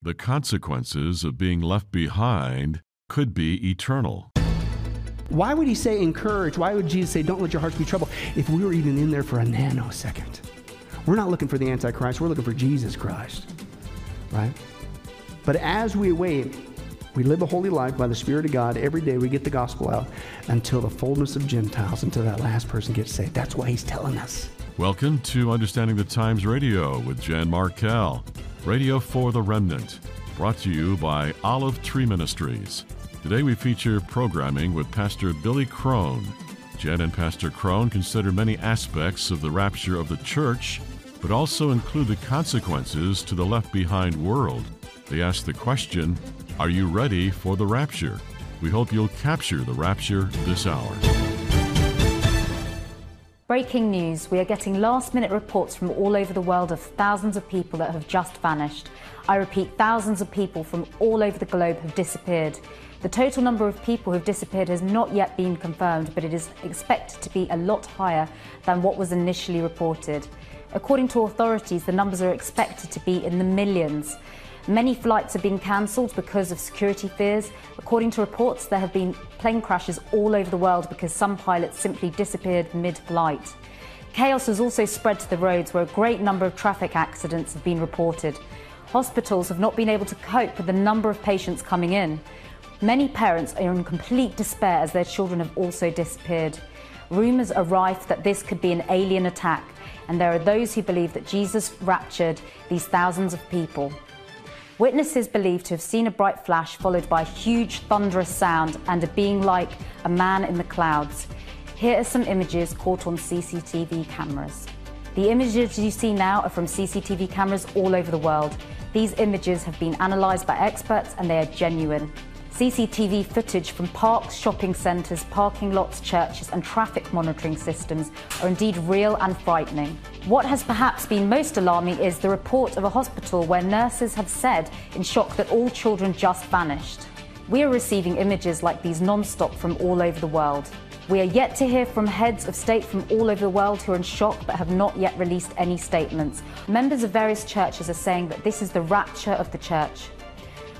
The consequences of being left behind could be eternal. Why would he say encourage? Why would Jesus say don't let your hearts be troubled if we were even in there for a nanosecond? We're not looking for the Antichrist, we're looking for Jesus Christ. Right? But as we wait, we live a holy life by the Spirit of God. Every day we get the gospel out until the fullness of Gentiles, until that last person gets saved. That's why he's telling us. Welcome to Understanding the Times Radio with Jan Markell, Radio for the Remnant, brought to you by Olive Tree Ministries. Today we feature programming with Pastor Billy Crone. Jan and Pastor Crone consider many aspects of the rapture of the church, but also include the consequences to the left behind world. They ask the question Are you ready for the rapture? We hope you'll capture the rapture this hour. Breaking news we are getting last minute reports from all over the world of thousands of people that have just vanished. I repeat, thousands of people from all over the globe have disappeared. The total number of people who've disappeared has not yet been confirmed, but it is expected to be a lot higher than what was initially reported. According to authorities, the numbers are expected to be in the millions. Many flights have been cancelled because of security fears. According to reports, there have been plane crashes all over the world because some pilots simply disappeared mid flight. Chaos has also spread to the roads where a great number of traffic accidents have been reported. Hospitals have not been able to cope with the number of patients coming in. Many parents are in complete despair as their children have also disappeared. Rumours are rife that this could be an alien attack, and there are those who believe that Jesus raptured these thousands of people. Witnesses believe to have seen a bright flash followed by a huge thunderous sound and a being like a man in the clouds. Here are some images caught on CCTV cameras. The images you see now are from CCTV cameras all over the world. These images have been analysed by experts and they are genuine. CCTV footage from parks, shopping centres, parking lots, churches, and traffic monitoring systems are indeed real and frightening. What has perhaps been most alarming is the report of a hospital where nurses have said in shock that all children just vanished. We are receiving images like these non stop from all over the world. We are yet to hear from heads of state from all over the world who are in shock but have not yet released any statements. Members of various churches are saying that this is the rapture of the church.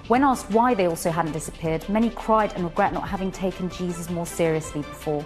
When asked why they also hadn't disappeared, many cried and regret not having taken Jesus more seriously before.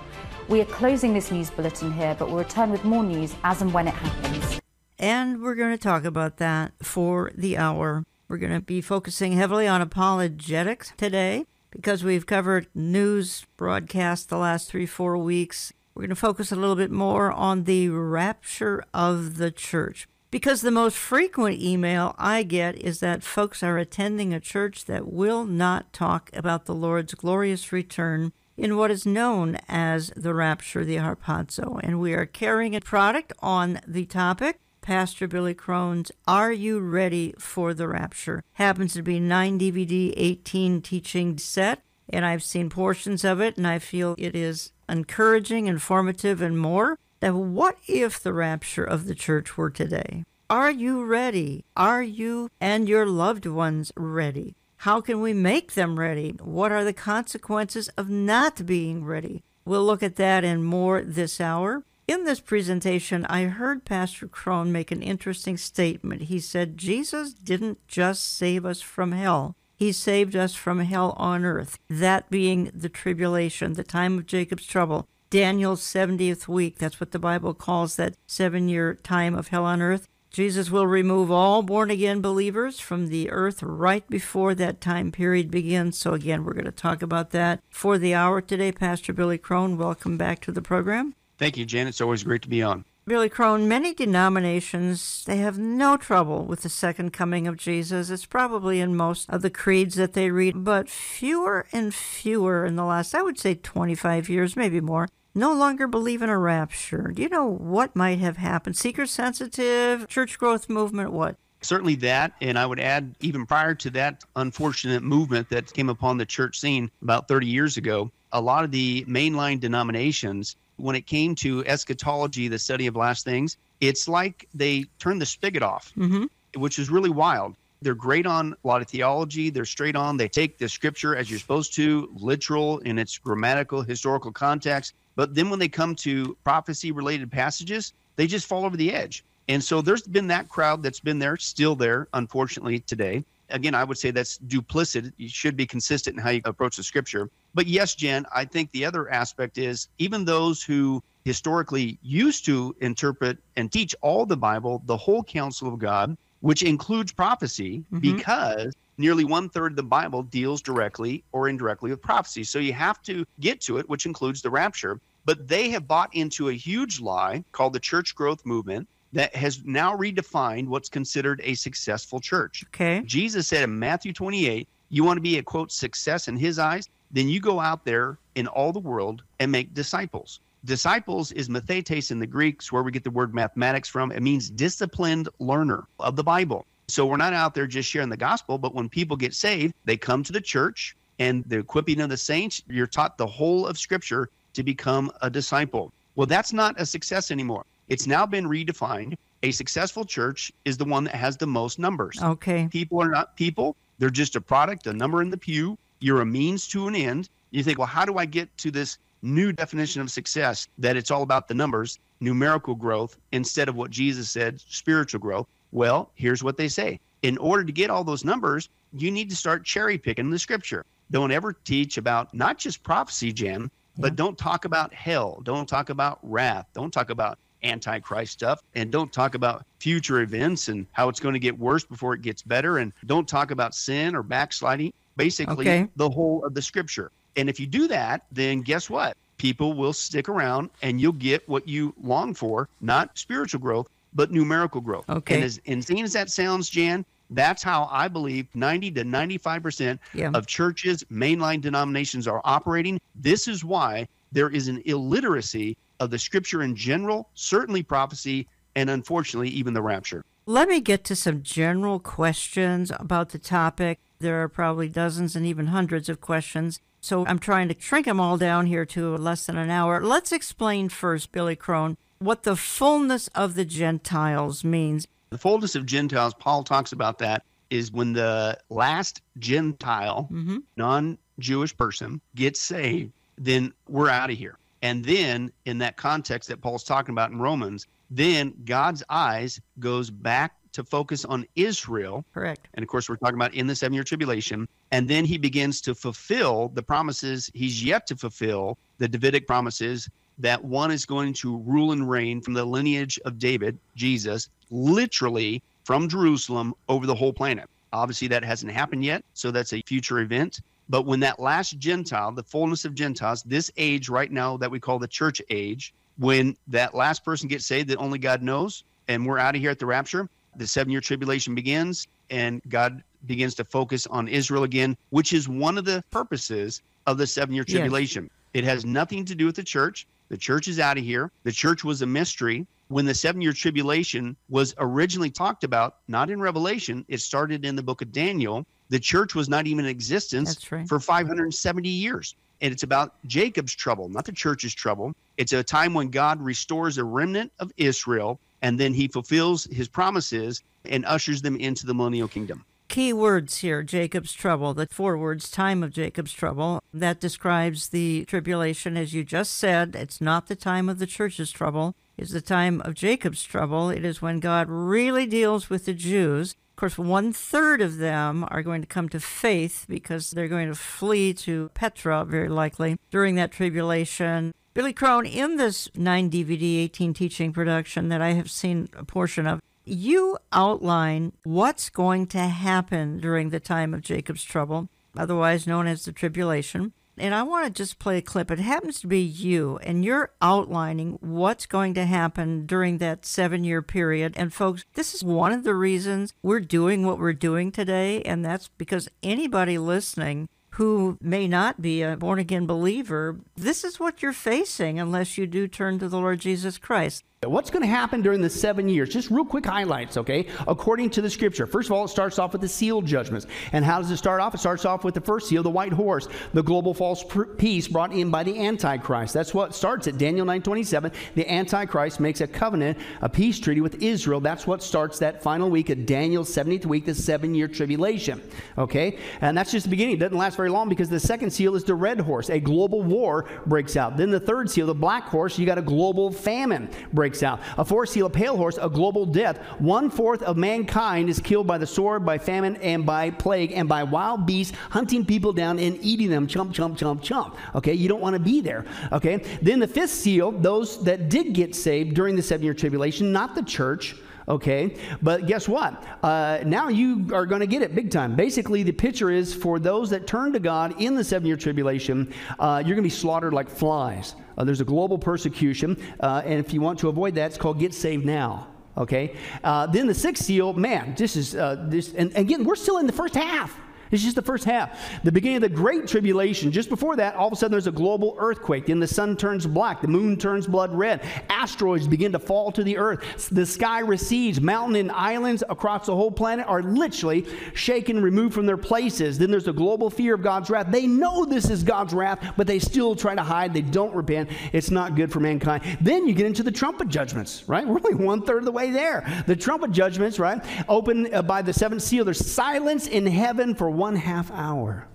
We are closing this news bulletin here, but we'll return with more news as and when it happens. And we're going to talk about that for the hour. We're going to be focusing heavily on apologetics today because we've covered news broadcasts the last three, four weeks. We're going to focus a little bit more on the rapture of the church. Because the most frequent email I get is that folks are attending a church that will not talk about the Lord's glorious return in what is known as the rapture, the harpazo. And we are carrying a product on the topic. Pastor Billy Crone's Are You Ready for the Rapture? Happens to be 9 DVD, 18 teaching set, and I've seen portions of it, and I feel it is encouraging, informative, and more. That what if the rapture of the church were today? Are you ready? Are you and your loved ones ready? How can we make them ready? What are the consequences of not being ready? We'll look at that and more this hour. In this presentation, I heard Pastor Crone make an interesting statement. He said, Jesus didn't just save us from hell, He saved us from hell on earth, that being the tribulation, the time of Jacob's trouble. Daniel's 70th week. That's what the Bible calls that seven year time of hell on earth. Jesus will remove all born again believers from the earth right before that time period begins. So, again, we're going to talk about that for the hour today. Pastor Billy Crone, welcome back to the program. Thank you, Jan. It's always great to be on. Billy Crone, many denominations, they have no trouble with the second coming of Jesus. It's probably in most of the creeds that they read, but fewer and fewer in the last, I would say, 25 years, maybe more, no longer believe in a rapture. Do you know what might have happened? Seeker sensitive, church growth movement, what? Certainly that, and I would add even prior to that unfortunate movement that came upon the church scene about 30 years ago, a lot of the mainline denominations, when it came to eschatology, the study of last things, it's like they turned the spigot off, mm-hmm. which is really wild. They're great on a lot of theology. They're straight on. They take the scripture as you're supposed to, literal in its grammatical, historical context. But then when they come to prophecy related passages, they just fall over the edge. And so there's been that crowd that's been there, still there, unfortunately, today. again, I would say that's duplicit. You should be consistent in how you approach the scripture. But yes, Jan, I think the other aspect is even those who historically used to interpret and teach all the Bible, the whole counsel of God, which includes prophecy, mm-hmm. because nearly one third of the Bible deals directly or indirectly with prophecy. So you have to get to it, which includes the rapture. But they have bought into a huge lie called the church growth movement that has now redefined what's considered a successful church. Okay. Jesus said in Matthew 28, you want to be a quote success in his eyes, then you go out there in all the world and make disciples. Disciples is mathetes in the Greeks, where we get the word mathematics from. It means disciplined learner of the Bible. So we're not out there just sharing the gospel, but when people get saved, they come to the church and the equipping of the saints, you're taught the whole of scripture to become a disciple. Well, that's not a success anymore. It's now been redefined. A successful church is the one that has the most numbers. Okay. People are not people, they're just a product, a number in the pew. You're a means to an end. You think, well, how do I get to this new definition of success that it's all about the numbers, numerical growth, instead of what Jesus said, spiritual growth? Well, here's what they say. In order to get all those numbers, you need to start cherry picking the scripture. Don't ever teach about not just prophecy, Jan, but don't talk about hell. Don't talk about wrath. Don't talk about antichrist stuff and don't talk about future events and how it's going to get worse before it gets better and don't talk about sin or backsliding basically okay. the whole of the scripture and if you do that then guess what people will stick around and you'll get what you long for not spiritual growth but numerical growth okay and as insane as that sounds jan that's how I believe 90 to 95% yeah. of churches, mainline denominations are operating. This is why there is an illiteracy of the scripture in general, certainly prophecy, and unfortunately, even the rapture. Let me get to some general questions about the topic. There are probably dozens and even hundreds of questions. So I'm trying to shrink them all down here to less than an hour. Let's explain first, Billy Crone, what the fullness of the Gentiles means. The fullness of Gentiles, Paul talks about that, is when the last Gentile, mm-hmm. non Jewish person gets saved, then we're out of here. And then in that context that Paul's talking about in Romans, then God's eyes goes back to focus on Israel. Correct. And of course, we're talking about in the seven year tribulation. And then he begins to fulfill the promises he's yet to fulfill, the Davidic promises that one is going to rule and reign from the lineage of David, Jesus, literally from Jerusalem over the whole planet. Obviously, that hasn't happened yet. So that's a future event. But when that last Gentile, the fullness of Gentiles, this age right now that we call the church age, when that last person gets saved that only God knows, and we're out of here at the rapture, the seven year tribulation begins, and God begins to focus on Israel again, which is one of the purposes of the seven year tribulation. Yes. It has nothing to do with the church. The church is out of here. The church was a mystery. When the seven year tribulation was originally talked about, not in Revelation, it started in the book of Daniel the church was not even in existence right. for 570 years. And it's about Jacob's trouble, not the church's trouble. It's a time when God restores a remnant of Israel and then he fulfills his promises and ushers them into the millennial kingdom. Key words here Jacob's trouble, the four words, time of Jacob's trouble. That describes the tribulation, as you just said. It's not the time of the church's trouble, it's the time of Jacob's trouble. It is when God really deals with the Jews of course, one third of them are going to come to faith because they're going to flee to Petra, very likely, during that tribulation. Billy Crone, in this 9 DVD, 18 teaching production that I have seen a portion of, you outline what's going to happen during the time of Jacob's trouble, otherwise known as the tribulation. And I want to just play a clip. It happens to be you, and you're outlining what's going to happen during that seven year period. And folks, this is one of the reasons we're doing what we're doing today. And that's because anybody listening who may not be a born again believer, this is what you're facing unless you do turn to the Lord Jesus Christ. What's going to happen during the seven years? Just real quick highlights, okay? According to the scripture. First of all, it starts off with the seal judgments. And how does it start off? It starts off with the first seal, the white horse, the global false peace brought in by the Antichrist. That's what starts at Daniel 9:27. The Antichrist makes a covenant, a peace treaty with Israel. That's what starts that final week of Daniel's 70th week, the seven year tribulation. Okay? And that's just the beginning. It doesn't last very long because the second seal is the red horse. A global war breaks out. Then the third seal, the black horse, you got a global famine break breaks out. A fourth seal, a pale horse, a global death. One fourth of mankind is killed by the sword, by famine, and by plague, and by wild beasts hunting people down and eating them. Chump, chump, chump, chump. Okay, you don't want to be there. Okay, then the fifth seal, those that did get saved during the seven year tribulation, not the church okay? But guess what? Uh, now you are going to get it big time. Basically, the picture is for those that turn to God in the seven year tribulation, uh, you're going to be slaughtered like flies. Uh, there's a global persecution, uh, and if you want to avoid that, it's called Get Saved Now. Okay, uh, then the sixth seal, man, this is uh, this, and again, we're still in the first half. It's just the first half. The beginning of the Great Tribulation, just before that, all of a sudden there's a global earthquake. Then the sun turns black, the moon turns blood red, asteroids begin to fall to the earth, the sky recedes, mountain and islands across the whole planet are literally shaken, removed from their places. Then there's a global fear of God's wrath. They know this is God's wrath, but they still try to hide. They don't repent. It's not good for mankind. Then you get into the trumpet judgments, right? We're only one third of the way there. The trumpet judgments, right? Open uh, by the seventh seal. There's silence in heaven for one half hour.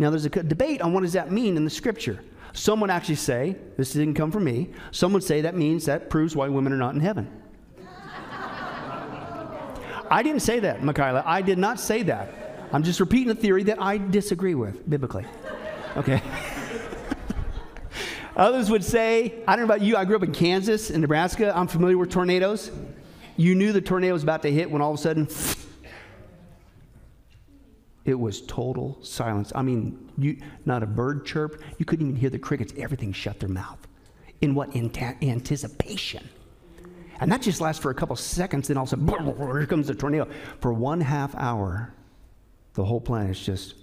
Now, there's a debate on what does that mean in the scripture. Some would actually say, this didn't come from me, some would say that means that proves why women are not in heaven. I didn't say that, Michaela. I did not say that. I'm just repeating a theory that I disagree with biblically. Okay. Others would say, I don't know about you, I grew up in Kansas and Nebraska. I'm familiar with tornadoes. You knew the tornado was about to hit when all of a sudden it was total silence. I mean, you, not a bird chirp. You couldn't even hear the crickets. Everything shut their mouth. In what? Anticipation. And that just lasts for a couple seconds, then all of a sudden, here comes the tornado. For one half hour, the whole planet is just.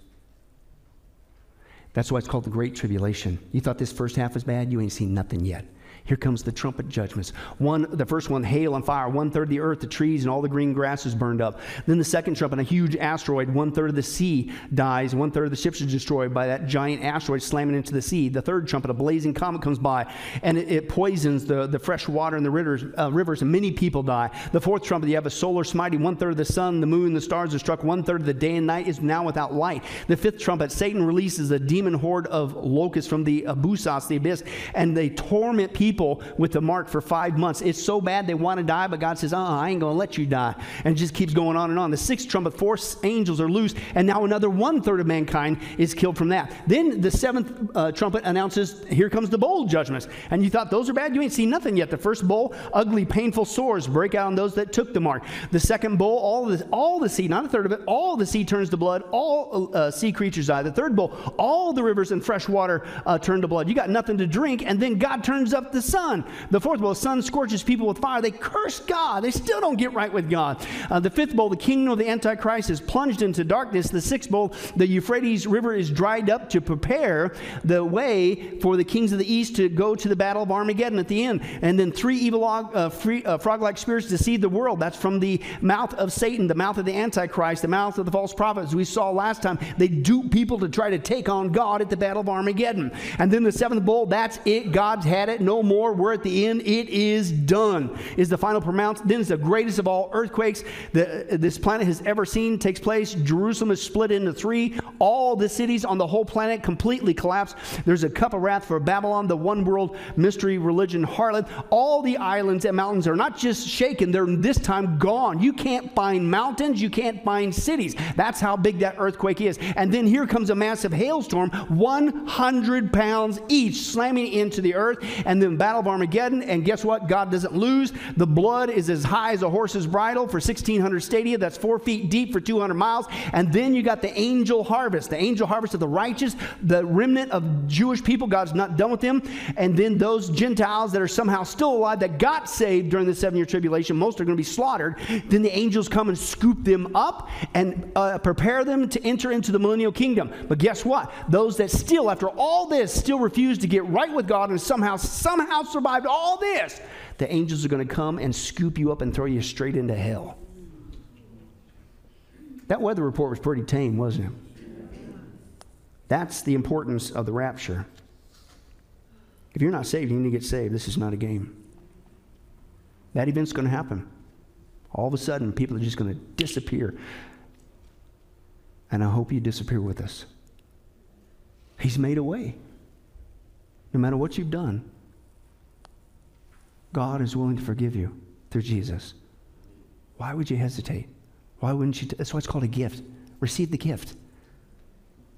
That's why it's called the Great Tribulation. You thought this first half was bad? You ain't seen nothing yet. Here comes the trumpet judgments. One, the first one, hail and fire. One third of the earth, the trees, and all the green grass is burned up. Then the second trumpet, a huge asteroid. One third of the sea dies. One third of the ships are destroyed by that giant asteroid slamming into the sea. The third trumpet, a blazing comet comes by, and it, it poisons the, the fresh water in the rivers, uh, rivers, and many people die. The fourth trumpet, you have a solar smiting. One third of the sun, the moon, the stars are struck. One third of the day and night is now without light. The fifth trumpet, Satan releases a demon horde of locusts from the abyssos, the abyss, and they torment people with the mark for five months. It's so bad they want to die, but God says, uh uh I ain't going to let you die. And just keeps going on and on. The sixth trumpet, four angels are loose, and now another one third of mankind is killed from that. Then the seventh uh, trumpet announces, here comes the bowl judgments. And you thought those are bad? You ain't seen nothing yet. The first bowl, ugly, painful sores break out on those that took the mark. The second bowl, all the, all the sea, not a third of it, all the sea turns to blood, all uh, sea creatures die. The third bowl, all the rivers and fresh water uh, turn to blood. You got nothing to drink, and then God turns up the sun. The fourth bowl, the sun scorches people with fire. They curse God. They still don't get right with God. Uh, the fifth bowl, the kingdom of the Antichrist is plunged into darkness. The sixth bowl, the Euphrates River is dried up to prepare the way for the kings of the east to go to the battle of Armageddon at the end. And then three evil uh, uh, frog like spirits deceive the world. That's from the mouth of Satan, the mouth of the Antichrist, the mouth of the false prophets. We saw last time they dupe people to try to take on God at the battle of Armageddon. And then the seventh bowl, that's it. God's had it. No more. We're at the end. It is done, is the final pronouncement. Then it's the greatest of all earthquakes that uh, this planet has ever seen takes place. Jerusalem is split into three. All the cities on the whole planet completely collapse. There's a cup of wrath for Babylon, the one world mystery religion harlot. All the islands and mountains are not just shaken, they're this time gone. You can't find mountains, you can't find cities. That's how big that earthquake is. And then here comes a massive hailstorm, 100 pounds each, slamming into the earth. And then Battle of Armageddon and guess what? God doesn't lose. The blood is as high as a horse's bridle for 1,600 stadia. That's four feet deep for 200 miles. And then you got the angel harvest, the angel harvest of the righteous, the remnant of Jewish people. God's not done with them. And then those Gentiles that are somehow still alive that got saved during the seven year tribulation, most are going to be slaughtered. Then the angels come and scoop them up and uh, prepare them to enter into the millennial kingdom. But guess what? Those that still, after all this, still refuse to get right with God and somehow, somehow survived all this this, the angels are going to come and scoop you up and throw you straight into hell. That weather report was pretty tame, wasn't it? That's the importance of the rapture. If you're not saved, you need to get saved. This is not a game. That event's going to happen. All of a sudden, people are just going to disappear. And I hope you disappear with us. He's made a way. No matter what you've done, God is willing to forgive you through Jesus. Why would you hesitate? Why wouldn't you? T- that's why it's called a gift. Receive the gift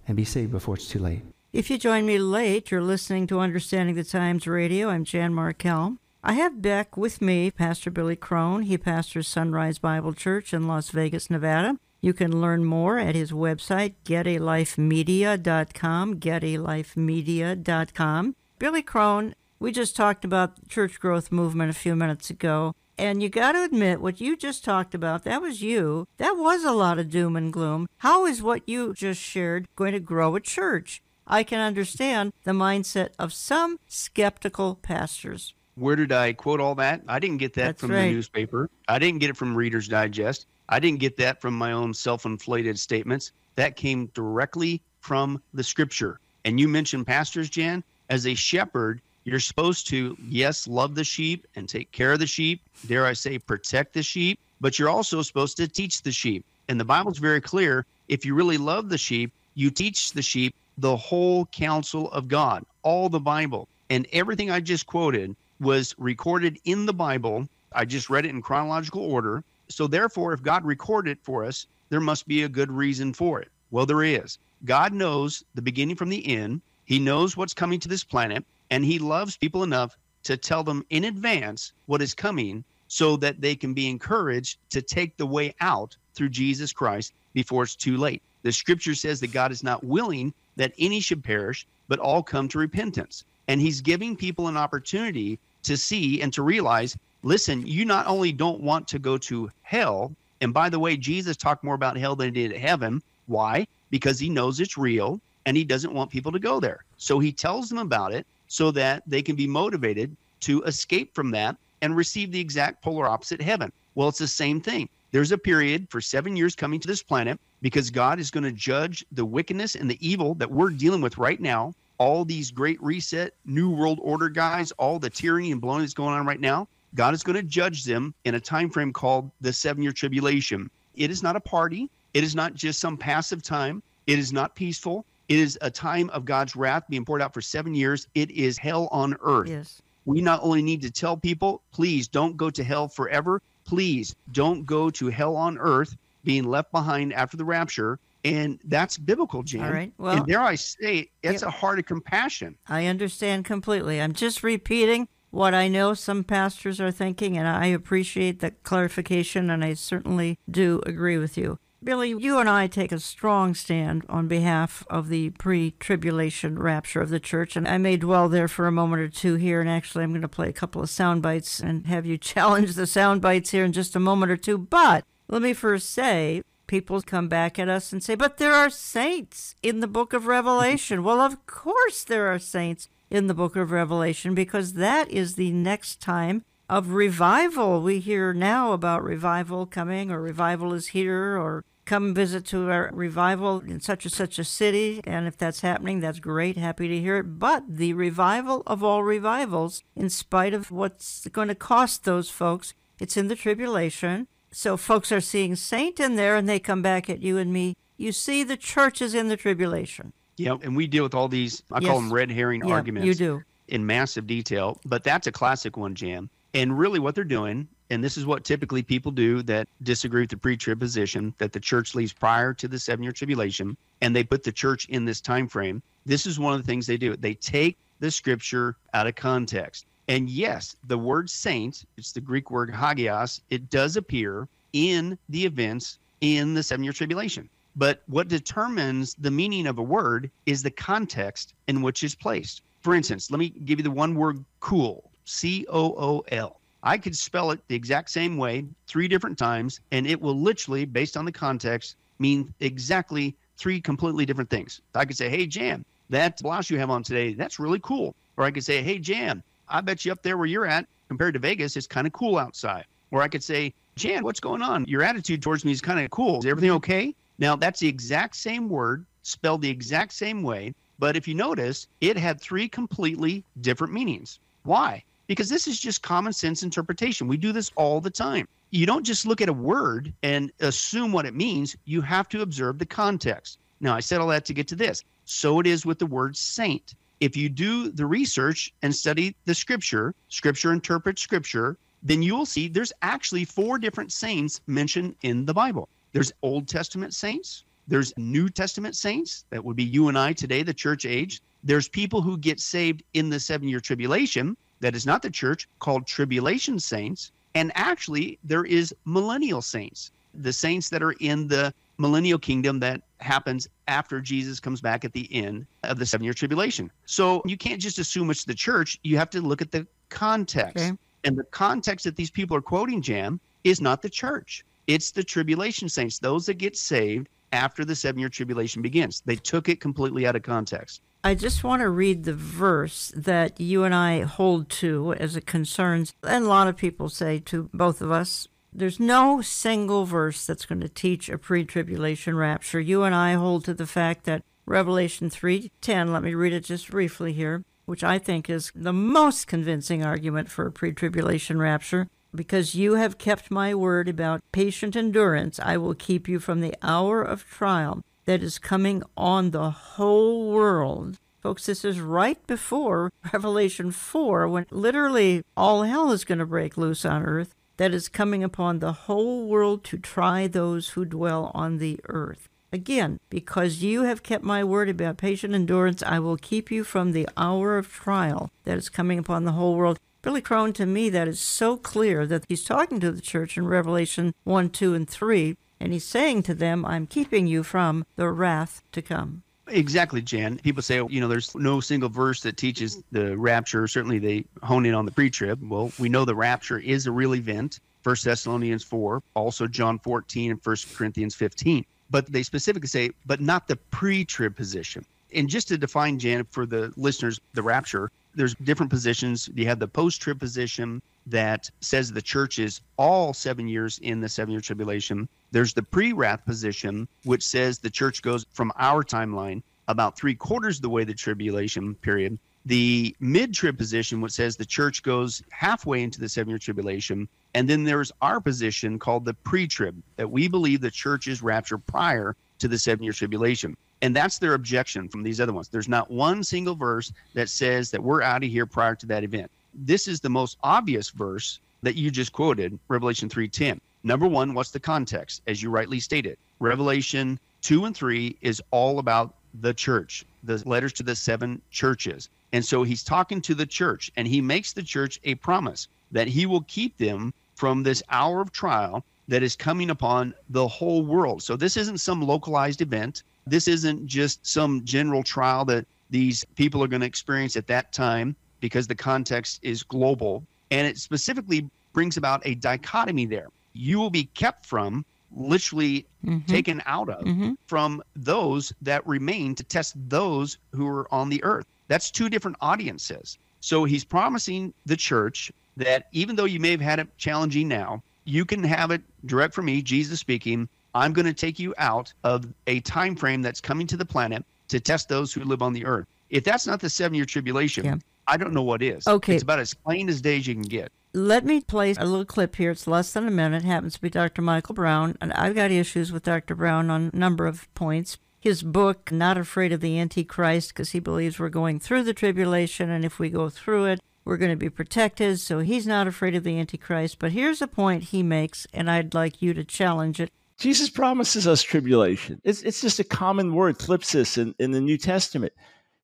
and be saved before it's too late. If you join me late, you're listening to Understanding the Times Radio. I'm Jan Markell. I have back with me Pastor Billy Crone. He pastors Sunrise Bible Church in Las Vegas, Nevada. You can learn more at his website, getalifemedia.com, getalifemedia.com. Billy Crone, we just talked about the church growth movement a few minutes ago. And you got to admit, what you just talked about, that was you. That was a lot of doom and gloom. How is what you just shared going to grow a church? I can understand the mindset of some skeptical pastors. Where did I quote all that? I didn't get that That's from right. the newspaper. I didn't get it from Reader's Digest. I didn't get that from my own self inflated statements. That came directly from the scripture. And you mentioned pastors, Jan. As a shepherd, you're supposed to, yes, love the sheep and take care of the sheep. Dare I say, protect the sheep. But you're also supposed to teach the sheep. And the Bible's very clear. If you really love the sheep, you teach the sheep the whole counsel of God, all the Bible. And everything I just quoted was recorded in the Bible. I just read it in chronological order. So, therefore, if God recorded it for us, there must be a good reason for it. Well, there is. God knows the beginning from the end, He knows what's coming to this planet, and He loves people enough to tell them in advance what is coming so that they can be encouraged to take the way out through Jesus Christ before it's too late. The scripture says that God is not willing that any should perish, but all come to repentance. And he's giving people an opportunity to see and to realize listen, you not only don't want to go to hell, and by the way, Jesus talked more about hell than he did heaven. Why? Because he knows it's real and he doesn't want people to go there. So he tells them about it so that they can be motivated to escape from that and receive the exact polar opposite heaven. Well, it's the same thing. There's a period for seven years coming to this planet because God is going to judge the wickedness and the evil that we're dealing with right now. All these great reset, new world order guys, all the tyranny and blowing that's going on right now. God is going to judge them in a time frame called the seven year tribulation. It is not a party. It is not just some passive time. It is not peaceful. It is a time of God's wrath being poured out for seven years. It is hell on earth Yes. we not only need to tell people, please don't go to hell forever. Please don't go to hell on earth being left behind after the rapture. And that's biblical, Jan. All right, well- and dare I say, it's a heart of compassion. I understand completely. I'm just repeating what I know some pastors are thinking, and I appreciate the clarification, and I certainly do agree with you. Billy, you and I take a strong stand on behalf of the pre tribulation rapture of the church, and I may dwell there for a moment or two here. And actually, I'm going to play a couple of sound bites and have you challenge the sound bites here in just a moment or two. But let me first say, people come back at us and say, but there are saints in the book of Revelation. well, of course, there are saints in the book of Revelation because that is the next time of revival. We hear now about revival coming, or revival is here, or come visit to our revival in such and such a city. And if that's happening, that's great. Happy to hear it. But the revival of all revivals, in spite of what's going to cost those folks, it's in the tribulation. So folks are seeing saint in there and they come back at you and me. You see, the church is in the tribulation. Yeah, and we deal with all these, I Yes. call them red herring Yeah, arguments you do. in massive detail, but that's a classic one, Jan. And really what they're doing, and this is what typically people do that disagree with the pre-trib position that the church leaves prior to the seven-year tribulation, and they put the church in this time frame. This is one of the things they do. They take the scripture out of context. And yes, the word saint, it's the Greek word hagios, it does appear in the events in the seven-year tribulation. But what determines the meaning of a word is the context in which it's placed. For instance, let me give you the one word cool, C O O L. I could spell it the exact same way three different times, and it will literally, based on the context, mean exactly three completely different things. I could say, hey, Jan, that blouse you have on today, that's really cool. Or I could say, hey, Jan, I bet you up there where you're at, compared to Vegas, it's kind of cool outside. Or I could say, Jan, what's going on? Your attitude towards me is kind of cool. Is everything okay? Now, that's the exact same word, spelled the exact same way. But if you notice, it had three completely different meanings. Why? Because this is just common sense interpretation. We do this all the time. You don't just look at a word and assume what it means, you have to observe the context. Now, I said all that to get to this. So it is with the word saint. if you do the research and study the scripture, scripture interprets scripture, then you will see there's actually four different saints mentioned in the Bible. There's Old Testament saints, there's New Testament saints, that would be you and I today, the church age. There's people who get saved in the seven year tribulation, that is not the church, called tribulation saints. And actually, there is millennial saints, the saints that are in the millennial kingdom that happens after Jesus comes back at the end of the seven year tribulation. So you can't just assume it's the church. You have to look at the context. Okay. And the context that these people are quoting, Jan, is not the church. It's the tribulation saints, those that get saved after the seven year tribulation begins. They took it completely out of context. I just want to read the verse that you and I hold to as it concerns, and a lot of people say to both of us, there's no single verse that's going to teach a pre-tribulation rapture. You and I hold to the fact that Revelation 3:10, let me read it just briefly here, which I think is the most convincing argument for a pre-tribulation rapture. Because you have kept my word about patient endurance, I will keep you from the hour of trial that is coming on the whole world. Folks, this is right before Revelation 4, when literally all hell is going to break loose on earth that is coming upon the whole world to try those who dwell on the earth. Again, because you have kept my word about patient endurance, I will keep you from the hour of trial that is coming upon the whole world. Billy Crone, to me, that is so clear that he's talking to the church in Revelation 1, 2, and 3, and he's saying to them, I'm keeping you from the wrath to come. Exactly, Jan. People say, you know, there's no single verse that teaches the rapture. Certainly they hone in on the pre trib. Well, we know the rapture is a real event. 1 Thessalonians 4, also John 14 and 1 Corinthians 15. But they specifically say, but not the pre trib position. And just to define, Jan, for the listeners, the rapture, there's different positions. You have the post trib position that says the church is all seven years in the seven year tribulation. There's the pre wrath position, which says the church goes from our timeline about three quarters of the way the tribulation period. The mid trib position, which says the church goes halfway into the seven year tribulation. And then there's our position called the pre trib, that we believe the church is raptured prior to the seven year tribulation. And that's their objection from these other ones. There's not one single verse that says that we're out of here prior to that event. This is the most obvious verse that you just quoted, Revelation 3:10. Number 1, what's the context as you rightly stated? Revelation 2 and 3 is all about the church, the letters to the seven churches. And so he's talking to the church and he makes the church a promise that he will keep them from this hour of trial that is coming upon the whole world. So this isn't some localized event. This isn't just some general trial that these people are going to experience at that time because the context is global. And it specifically brings about a dichotomy there. You will be kept from, literally mm-hmm. taken out of, mm-hmm. from those that remain to test those who are on the earth. That's two different audiences. So he's promising the church that even though you may have had it challenging now, you can have it direct from me, Jesus speaking, I'm going to take you out of a time frame that's coming to the planet to test those who live on the earth. If that's not the seven year tribulation, yeah. I don't know what is. Okay. It's about as plain as day as you can get. Let me play a little clip here. It's less than a minute. It happens to be Dr. Michael Brown. And I've got issues with Dr. Brown on a number of points. His book, Not Afraid of the Antichrist, because he believes we're going through the tribulation. And if we go through it, we're going to be protected. So he's not afraid of the Antichrist. But here's a point he makes, and I'd like you to challenge it. Jesus promises us tribulation. It's, it's just a common word, thlipsis, in, in the New Testament.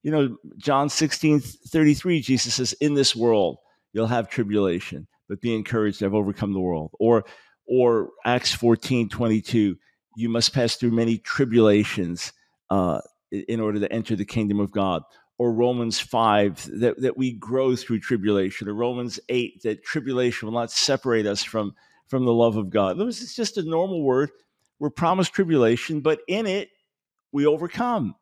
You know, John 16, 33, Jesus says, In this world you'll have tribulation, but be encouraged, I've overcome the world. Or or Acts 14, 22, you must pass through many tribulations uh, in order to enter the kingdom of God. Or Romans 5, that, that we grow through tribulation. Or Romans 8, that tribulation will not separate us from, from the love of God. It's just a normal word we're promised tribulation, but in it we overcome.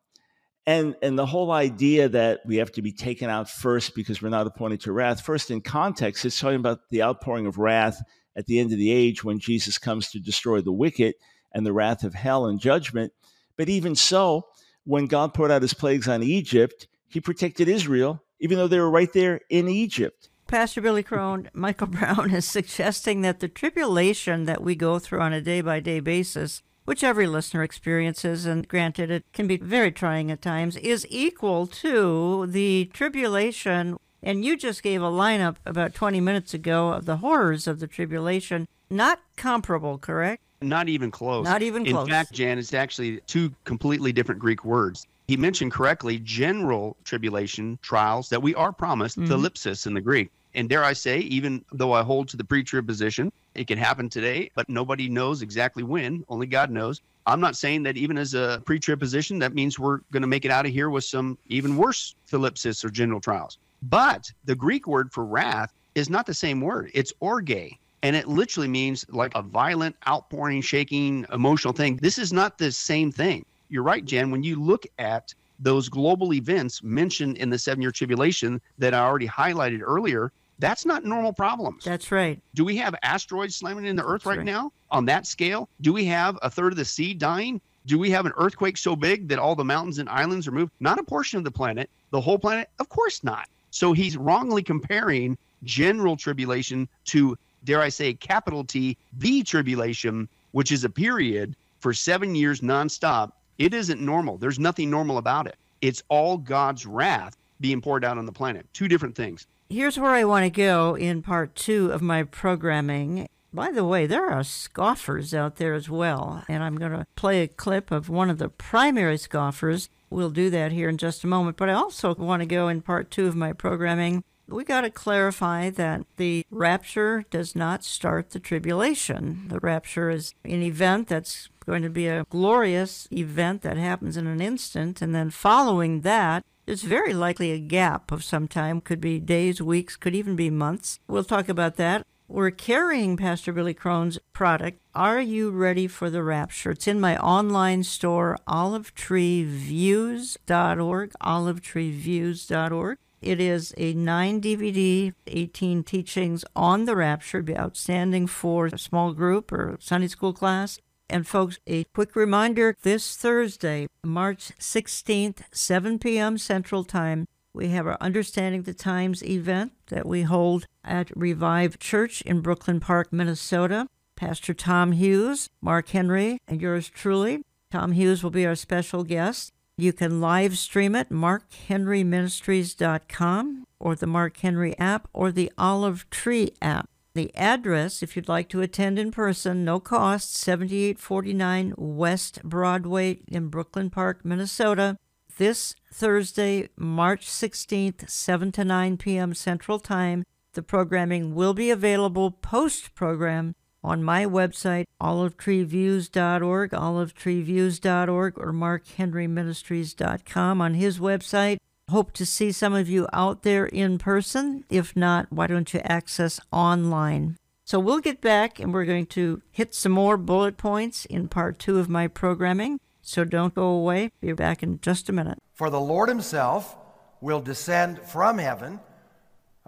And and the whole idea that we have to be taken out first because we're not appointed to wrath. First, in context, it's talking about the outpouring of wrath at the end of the age when Jesus comes to destroy the wicked and the wrath of hell and judgment. But even so, when God poured out his plagues on Egypt, he protected Israel, even though they were right there in Egypt. Pastor Billy Crone, Michael Brown is suggesting that the tribulation that we go through on a day by day basis which every listener experiences, and granted, it can be very trying at times, is equal to the tribulation. And you just gave a lineup about 20 minutes ago of the horrors of the tribulation. Not comparable, correct? Not even close. Not even close. In fact, Jan, it's actually two completely different Greek words. He mentioned correctly general tribulation trials that we are promised, mm-hmm. thlipsis in the Greek. And dare I say, even though I hold to the pre trib position, it can happen today, but nobody knows exactly when. Only God knows. I'm not saying that even as a pre trib position, that means we're going to make it out of here with some even worse thlipsis or general trials. But the Greek word for wrath is not the same word, it's orge. And it literally means like a violent, outpouring, shaking, emotional thing. This is not the same thing. You're right, Jan. When you look at those global events mentioned in the seven year tribulation that I already highlighted earlier, that's not normal problems. That's right. Do we have asteroids slamming in the earth right, right, now on that scale? Do we have a third of the sea dying? Do we have an earthquake so big that all the mountains and islands are moved? Not a portion of the planet, the whole planet? Of course not. So he's wrongly comparing general tribulation to, dare I say, capital T, the tribulation, which is a period for seven years nonstop. It isn't normal. There's nothing normal about it. It's all God's wrath being poured out on the planet. Two different things here's where I want to go in part two of my programming. By the way, there are scoffers out there as well, and I'm going to play a clip of one of the primary scoffers. We'll do that here in just a moment, but I also want to go in part two of my programming. We got to clarify that the rapture does not start the tribulation. The rapture is an event that's going to be a glorious event that happens in an instant, and then following that, it's very likely a gap of some time, could be days, weeks, could even be months. We'll talk about that. We're carrying Pastor Billy Crone's product, Are You Ready for the Rapture? It's in my online store, olivetreeviews.org, olivetreeviews.org. It is a 9 DVD, 18 teachings on the rapture. be outstanding for a small group or Sunday school class. And folks, a quick reminder this Thursday, March 16th, 7 p.m. Central Time, we have our Understanding the Times event that we hold at Revive Church in Brooklyn Park, Minnesota. Pastor Tom Hughes, Mark Henry, and yours truly. Tom Hughes will be our special guest. You can live stream it, markhenryministries.com, or the Mark Henry app, or the Olive Tree app. The address, if you'd like to attend in person, no cost, 7849 West Broadway in Brooklyn Park, Minnesota. This Thursday, March 16th, 7 to 9 p.m. Central Time. The programming will be available post program on my website, olivetreeviews.org, olivetreeviews.org, or markhenryministries.com on his website. Hope to see some of you out there in person. If not, why don't you access online? So we'll get back and we're going to hit some more bullet points in part two of my programming. So don't go away. Be back in just a minute. For the Lord Himself will descend from heaven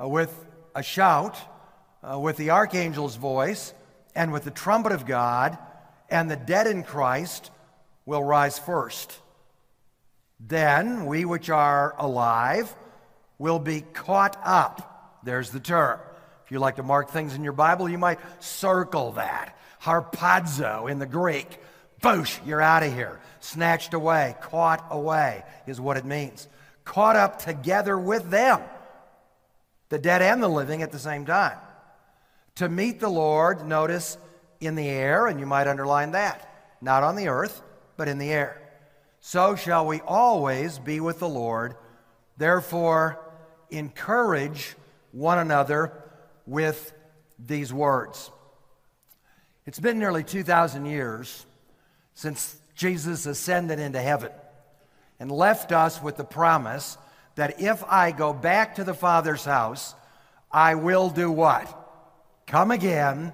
uh, with a shout, uh, with the archangel's voice, and with the trumpet of God, and the dead in Christ will rise first. Then we which are alive will be caught up. There's the term. If you like to mark things in your Bible, you might circle that. Harpazo in the Greek. Boosh, you're out of here. Snatched away, caught away is what it means. Caught up together with them, the dead and the living at the same time. To meet the Lord, notice in the air, and you might underline that. Not on the earth, but in the air so shall we always be with the Lord. Therefore, encourage one another with these words. It's been nearly 2,000 years since Jesus ascended into heaven and left us with the promise that if I go back to the Father's house, I will do what? Come again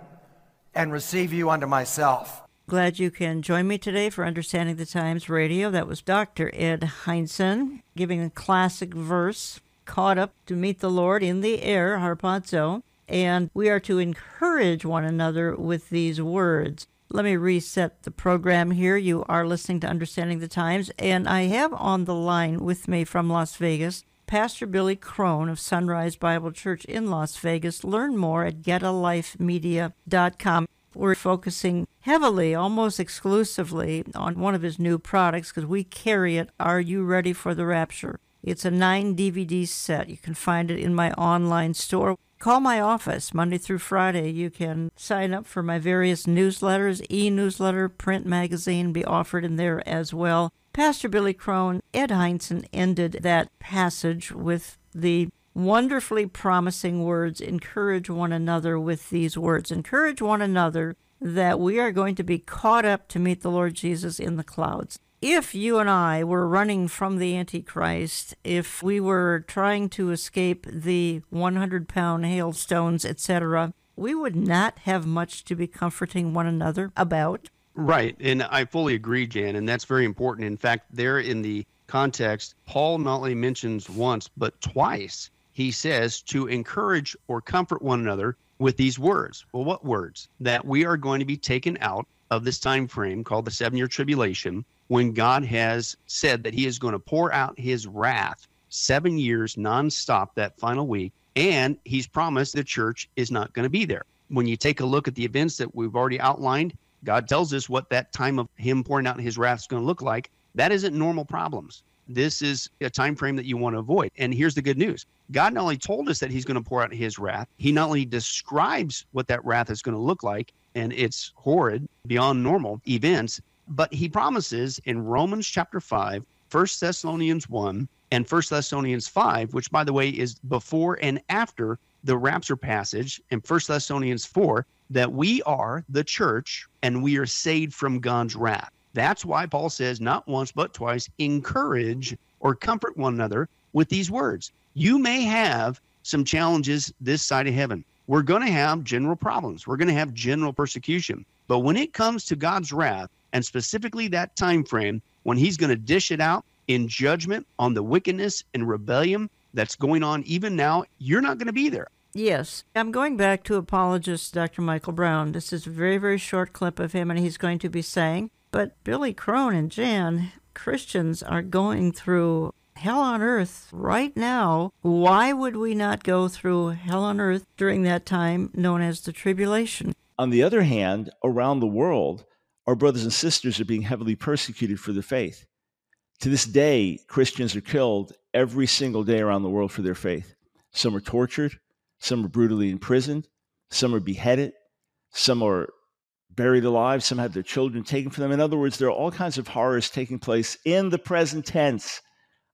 and receive you unto myself. Glad you can join me today for Understanding the Times Radio. That was Dr. Ed Hindson giving a classic verse, Caught Up to Meet the Lord in the Air, harpazo. And we are to encourage one another with these words. Let me reset the program here. You are listening to Understanding the Times, and I have on the line with me from Las Vegas Pastor Billy Crone of Sunrise Bible Church in Las Vegas. Learn more at getalifemedia.com. We're focusing heavily, almost exclusively, on one of his new products because we carry it. Are You Ready for the Rapture? It's a nine DVD set. You can find it in my online store. Call my office Monday through Friday. You can sign up for my various newsletters, e newsletter, print magazine, be offered in there as well. Pastor Billy Crone, Ed Hindson ended that passage with the wonderfully promising words encourage one another with these words. Encourage one another that we are going to be caught up to meet the Lord Jesus in the clouds if you and I were running from the Antichrist, if we were trying to escape the 100 pound hailstones, etc., we would not have much to be comforting one another about. Right. And I fully agree, Jan. And that's very important. In fact, there in the context, Paul not only mentions once, but twice, he says to encourage or comfort one another with these words. Well, what words? That we are going to be taken out of this time frame called the seven year tribulation when God has said that he is going to pour out his wrath seven years nonstop that final week. And he's promised the church is not going to be there. When you take a look at the events that we've already outlined, God tells us what that time of him pouring out his wrath is going to look like. That isn't normal problems. This is a time frame that you want to avoid. And here's the good news. God not only told us that he's going to pour out his wrath, he not only describes what that wrath is going to look like, and it's horrid beyond normal events, but he promises in Romans chapter 5, 1 Thessalonians 1, and 1 Thessalonians 5, which by the way is before and after the rapture passage in 1 Thessalonians 4, that we are the church and we are saved from God's wrath. That's why Paul says, not once but twice, encourage or comfort one another with these words. You may have some challenges this side of heaven. We're going to have general problems. We're going to have general persecution. But when it comes to God's wrath, and specifically that time frame when he's going to dish it out in judgment on the wickedness and rebellion that's going on even now, you're not going to be there. Yes. I'm going back to apologist Dr. Michael Brown. This is a very, very short clip of him, and he's going to be saying, But Billy Crone and Jan, Christians are going through hell on earth right now. Why would we not go through hell on earth during that time known as the tribulation? On the other hand, around the world, our brothers and sisters are being heavily persecuted for their faith. To this day, Christians are killed every single day around the world for their faith. Some are tortured, some are brutally imprisoned, some are beheaded, some are buried alive, some had their children taken from them. In other words, there are all kinds of horrors taking place in the present tense.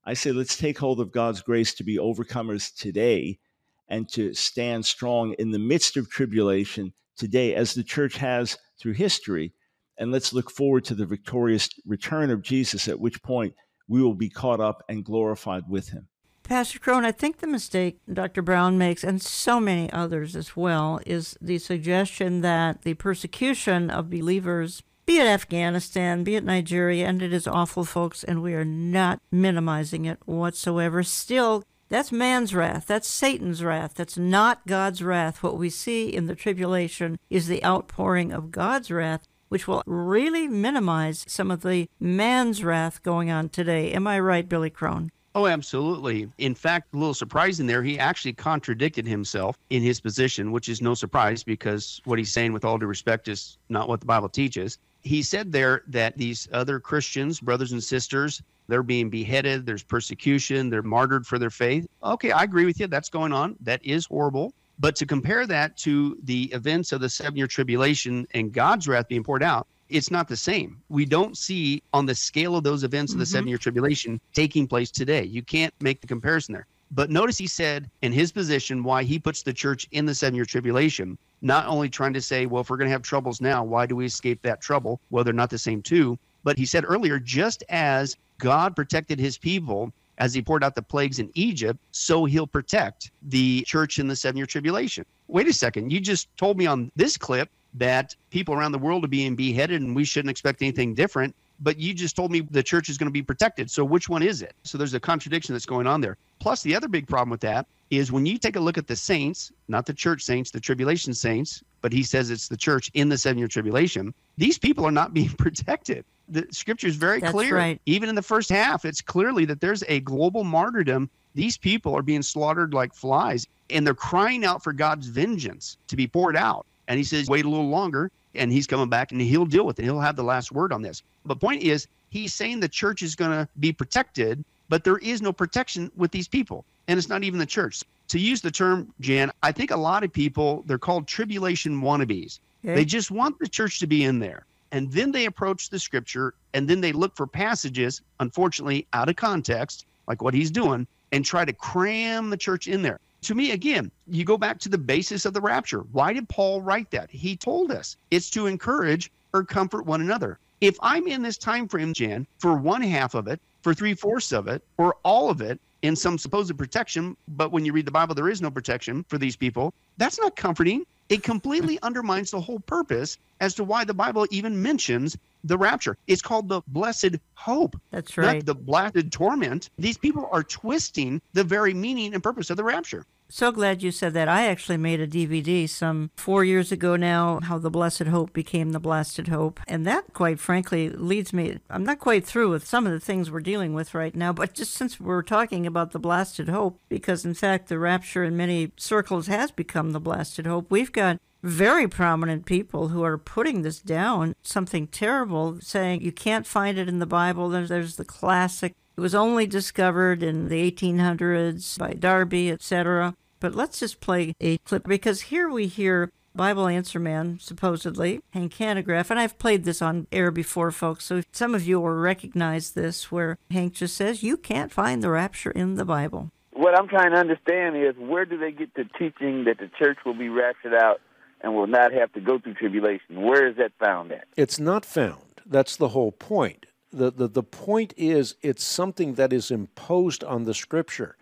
I say, let's take hold of God's grace to be overcomers today and to stand strong in the midst of tribulation today, as the church has through history and let's look forward to the victorious return of Jesus, at which point we will be caught up and glorified with him. Pastor Crone, I think the mistake Dr. Brown makes, and so many others as well, is the suggestion that the persecution of believers, be it Afghanistan, be it Nigeria, and it is awful, folks, and we are not minimizing it whatsoever. Still, that's man's wrath. That's Satan's wrath. That's not God's wrath. What we see in the tribulation is the outpouring of God's wrath which will really minimize some of the man's wrath going on today. Am I right, Billy Crone? Oh, absolutely. In fact, a little surprising there, he actually contradicted himself in his position, which is no surprise because what he's saying, with all due respect, is not what the Bible teaches. He said there that these other Christians, brothers and sisters, they're being beheaded, there's persecution, they're martyred for their faith. Okay, I agree with you. That's going on. That is horrible. But to compare that to the events of the seven year tribulation and God's wrath being poured out, it's not the same. We don't see on the scale of those events of the mm-hmm. seven year tribulation taking place today. You can't make the comparison there. But notice he said in his position why he puts the church in the seven year tribulation, not only trying to say, well, if we're going to have troubles now, why do we escape that trouble? Well, they're not the same, too. But he said earlier, just as God protected his people as he poured out the plagues in Egypt, so he'll protect the church in the seven year tribulation. Wait a second. You just told me on this clip that people around the world are being beheaded and we shouldn't expect anything different. But you just told me the church is going to be protected. So which one is it? So there's a contradiction that's going on there. Plus, the other big problem with that is when you take a look at the saints, not the church saints, the tribulation saints, but he says it's the church in the seven year tribulation, these people are not being protected the scripture is very That's clear. Right. Even in the first half, it's clearly that there's a global martyrdom. These people are being slaughtered like flies, and they're crying out for God's vengeance to be poured out. And he says, wait a little longer, and he's coming back and he'll deal with it. He'll have the last word on this. But point is, he's saying the church is going to be protected, but there is no protection with these people. And it's not even the church. To use the term, Jan, I think a lot of people, they're called tribulation wannabes. Okay. They just want the church to be in there. And then they approach the scripture and then they look for passages, unfortunately, out of context, like what he's doing, and try to cram the church in there. To me, again, you go back to the basis of the rapture. Why did Paul write that? He told us it's to encourage or comfort one another. If I'm in this time frame, Jan, for one half of it, for three fourths of it, or all of it in some supposed protection, but when you read the Bible, there is no protection for these people, that's not comforting. It completely undermines the whole purpose as to why the Bible even mentions the rapture. It's called the blessed hope. That's right. Not the blessed torment. These people are twisting the very meaning and purpose of the rapture. So glad you said that. I actually made a DVD some four years ago now, how the Blessed Hope became the Blasted Hope. And that, quite frankly, leads me, I'm not quite through with some of the things we're dealing with right now, but just since we're talking about the Blasted Hope, because in fact the rapture in many circles has become the Blasted Hope, we've got very prominent people who are putting this down, something terrible, saying you can't find it in the Bible. There's, there's the classic. It was only discovered in the 1800s by Darby, etc. But let's just play a clip because here we hear Bible Answer Man, supposedly, Hank Hanegraaff, and I've played this on air before, folks, so some of you will recognize this, where Hank just says, You can't find the rapture in the Bible. What I'm trying to understand is where do they get the teaching that the church will be raptured out and will not have to go through tribulation. Where is that found at? It's not found. That's the whole point. The, the, the point is, it's something that is imposed on the scripture.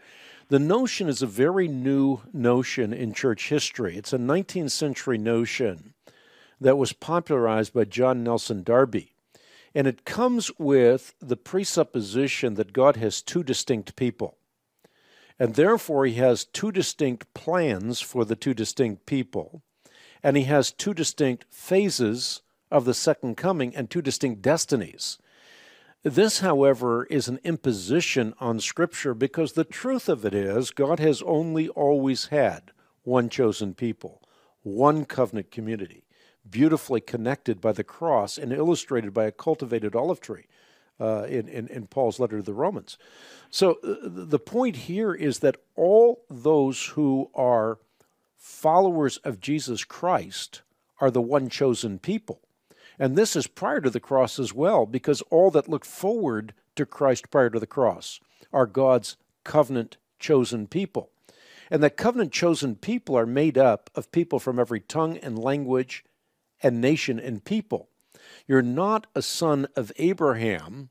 The notion is a very new notion in church history. It's a 19th century notion that was popularized by John Nelson Darby. And it comes with the presupposition that God has two distinct people. And therefore, he has two distinct plans for the two distinct people and he has two distinct phases of the second coming and two distinct destinies. This, however, is an imposition on Scripture because the truth of it is God has only always had one chosen people, one covenant community, beautifully connected by the cross and illustrated by a cultivated olive tree. Uh, in, in, in, Paul's letter to the Romans. So uh, the point here is that all those who are followers of Jesus Christ are the one chosen people. And this is prior to the cross as well, because all that look forward to Christ prior to the cross are God's covenant chosen people. And the covenant chosen people are made up of people from every tongue and language and nation and people. You're not a son of Abraham